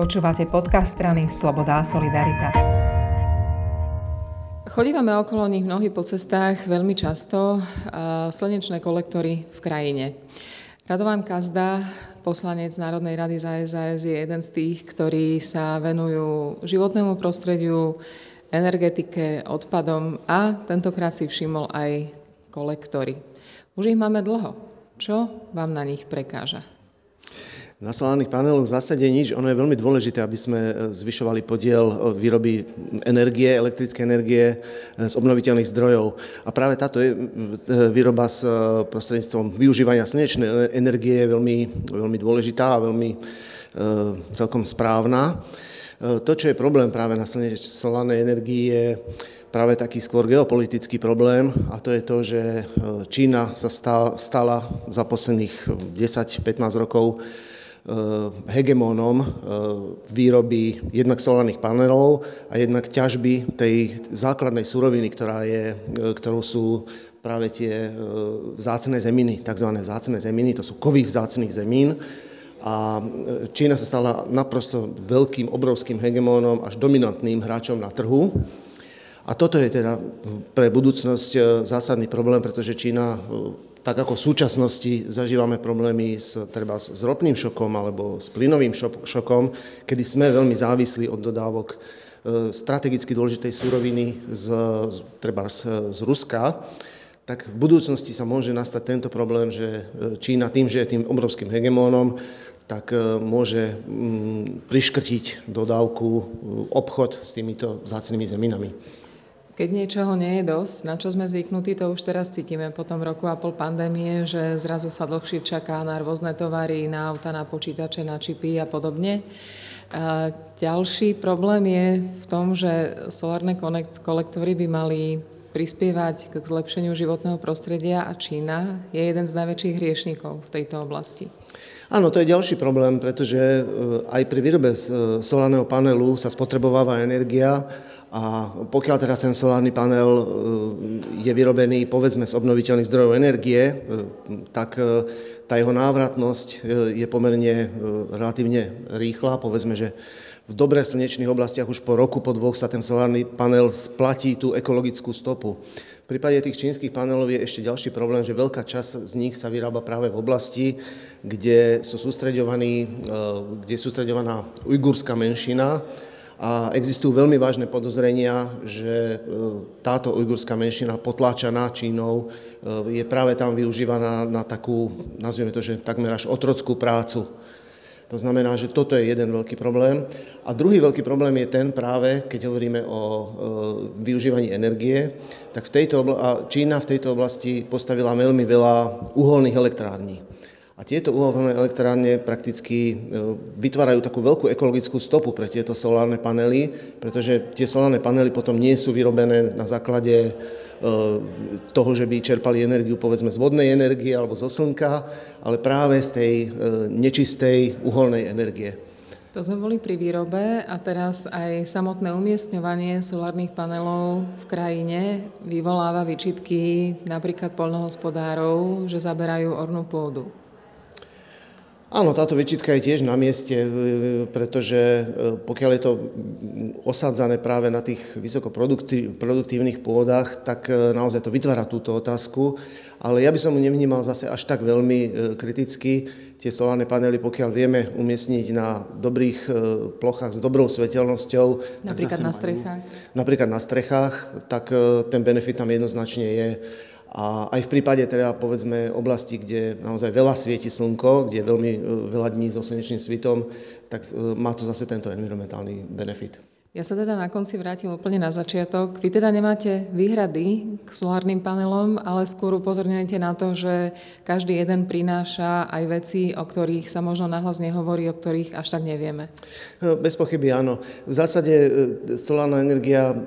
Počúvate podcast strany Sloboda a Solidarita. Chodívame okolo nich mnohí po cestách veľmi často. Slnečné kolektory v krajine. Radovan Kazda, poslanec Národnej rady za SAS, je jeden z tých, ktorí sa venujú životnému prostrediu, energetike, odpadom a tentokrát si všimol aj kolektory. Už ich máme dlho. Čo vám na nich prekáža? Na solárnych paneloch v zásade nič. Ono je veľmi dôležité, aby sme e, zvyšovali podiel e, výroby energie, elektrické energie e, z obnoviteľných zdrojov. A práve táto výroba s prostredníctvom využívania slnečnej energie je veľmi, veľmi dôležitá a veľmi celkom správna. To, čo je problém práve na solárnej energii, je práve taký skôr geopolitický problém a to je to, že Čína sa stala za posledných 10-15 rokov hegemónom eh, výroby jednak solárnych panelov a jednak ťažby tej základnej suroviny, ktorá je, eh, ktorou sú práve tie vzácne zeminy, tzv. vzácne zeminy, to sú kovy vzácných zemín. A Čína sa stala naprosto veľkým, obrovským hegemónom, až dominantným hráčom na trhu. A toto je teda pre budúcnosť zásadný problém, pretože Čína tak ako v súčasnosti zažívame problémy s, treba s ropným šokom alebo s plynovým šokom, kedy sme veľmi závislí od dodávok e, strategicky dôležitej súroviny z, treba z, z Ruska, tak v budúcnosti sa môže nastať tento problém, že e, Čína tým, že je tým obrovským hegemónom, tak e, môže mm, priškrtiť dodávku, obchod s týmito vzácnými zeminami. Keď niečoho nie je dosť, na čo sme zvyknutí, to už teraz cítime po tom roku a pol pandémie, že zrazu sa dlhšie čaká na rôzne tovary, na auta, na počítače, na čipy a podobne. A ďalší problém je v tom, že solárne kolektory by mali prispievať k zlepšeniu životného prostredia a Čína je jeden z najväčších hriešnikov v tejto oblasti. Áno, to je ďalší problém, pretože e, aj pri výrobe e, solárneho panelu sa spotrebováva energia a pokiaľ teraz ten solárny panel e, je vyrobený povedzme z obnoviteľných zdrojov energie, e, tak e, tá jeho návratnosť je pomerne relatívne rýchla. Povedzme, že v dobre slnečných oblastiach už po roku, po dvoch sa ten solárny panel splatí tú ekologickú stopu. V prípade tých čínskych panelov je ešte ďalší problém, že veľká časť z nich sa vyrába práve v oblasti, kde, sú kde je sústreďovaná ujgurská menšina, a existujú veľmi vážne podozrenia, že e, táto ujgurská menšina potláčaná Čínou e, je práve tam využívaná na takú, nazvieme to, že takmer až otrockú prácu. To znamená, že toto je jeden veľký problém. A druhý veľký problém je ten práve, keď hovoríme o e, využívaní energie, tak v tejto obla- Čína v tejto oblasti postavila veľmi veľa uholných elektrární. A tieto uholné elektrárne prakticky e, vytvárajú takú veľkú ekologickú stopu pre tieto solárne panely, pretože tie solárne panely potom nie sú vyrobené na základe e, toho, že by čerpali energiu povedzme z vodnej energie alebo zo slnka, ale práve z tej e, nečistej uholnej energie. To sme boli pri výrobe a teraz aj samotné umiestňovanie solárnych panelov v krajine vyvoláva vyčitky napríklad poľnohospodárov, že zaberajú ornú pôdu. Áno, táto vyčitka je tiež na mieste, pretože e, pokiaľ je to osádzané práve na tých vysokoproduktívnych pôdach, tak e, naozaj to vytvára túto otázku. Ale ja by som ju nevnímal zase až tak veľmi e, kriticky. Tie solárne panely, pokiaľ vieme umiestniť na dobrých plochách s dobrou svetelnosťou... Napríklad na strechách. Majú, napríklad na strechách, tak ten benefit tam jednoznačne je. A aj v prípade teda povedzme oblasti, kde naozaj veľa svieti slnko, kde je veľmi e, veľa dní so slnečným svitom, tak e, má to zase tento environmentálny benefit. Ja sa teda na konci vrátim úplne na začiatok. Vy teda nemáte výhrady k solárnym panelom, ale skôr upozorňujete na to, že každý jeden prináša aj veci, o ktorých sa možno nahlas nehovorí, o ktorých až tak nevieme. Bez pochyby áno. V zásade e, solárna energia,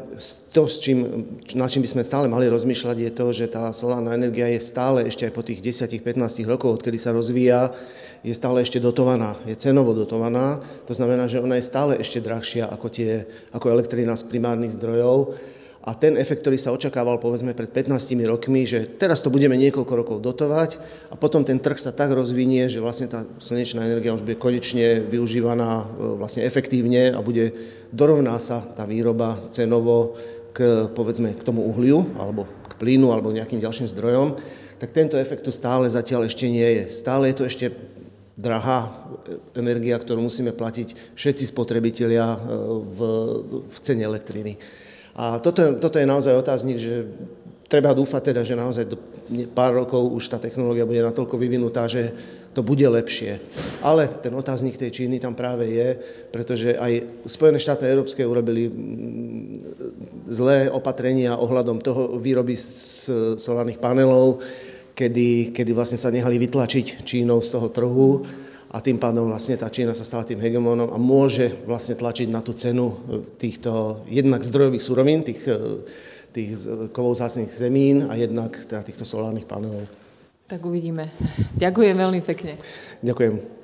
to, s čím, na čím by sme stále mali rozmýšľať, je to, že tá solárna energia je stále ešte aj po tých 10-15 rokov, odkedy sa rozvíja, je stále ešte dotovaná, je cenovo dotovaná. To znamená, že ona je stále ešte drahšia ako, tie, ako elektrina z primárnych zdrojov. a ten efekt, ktorý sa očakával povedzme pred 15 rokmi, že teraz to budeme niekoľko rokov dotovať a potom ten trh sa tak rozvinie, že vlastne tá slnečná energia už bude konečne využívaná e, vlastne efektívne a bude dorovná sa tá výroba cenovo k, povedzme, k tomu uhliu alebo k plynu alebo nejakým ďalším zdrojom, tak tento efekt tu stále zatiaľ ešte nie je. Stále je to ešte drahá energia, ktorú musíme platiť všetci spotrebitelia e, v, v cene elektriny. A toto, toto je naozaj otáznik, že treba dúfať teda, že naozaj do pár rokov už tá technológia bude natoľko vyvinutá, že to bude lepšie. Ale ten otáznik tej Číny tam práve je, pretože aj Spojené štáty Európske urobili zlé opatrenia ohľadom toho výroby solárnych panelov, kedy, kedy vlastne sa nehali vytlačiť Čínou z toho trhu a tým pádom vlastne tá Čína sa stala tým hegemónom a môže vlastne tlačiť na tú cenu e, týchto jednak zdrojových surovín, tých, e, tých kovov zácných zemín a jednak teda týchto solárnych panelov. Tak uvidíme. Ďakujem veľmi pekne. Ďakujem.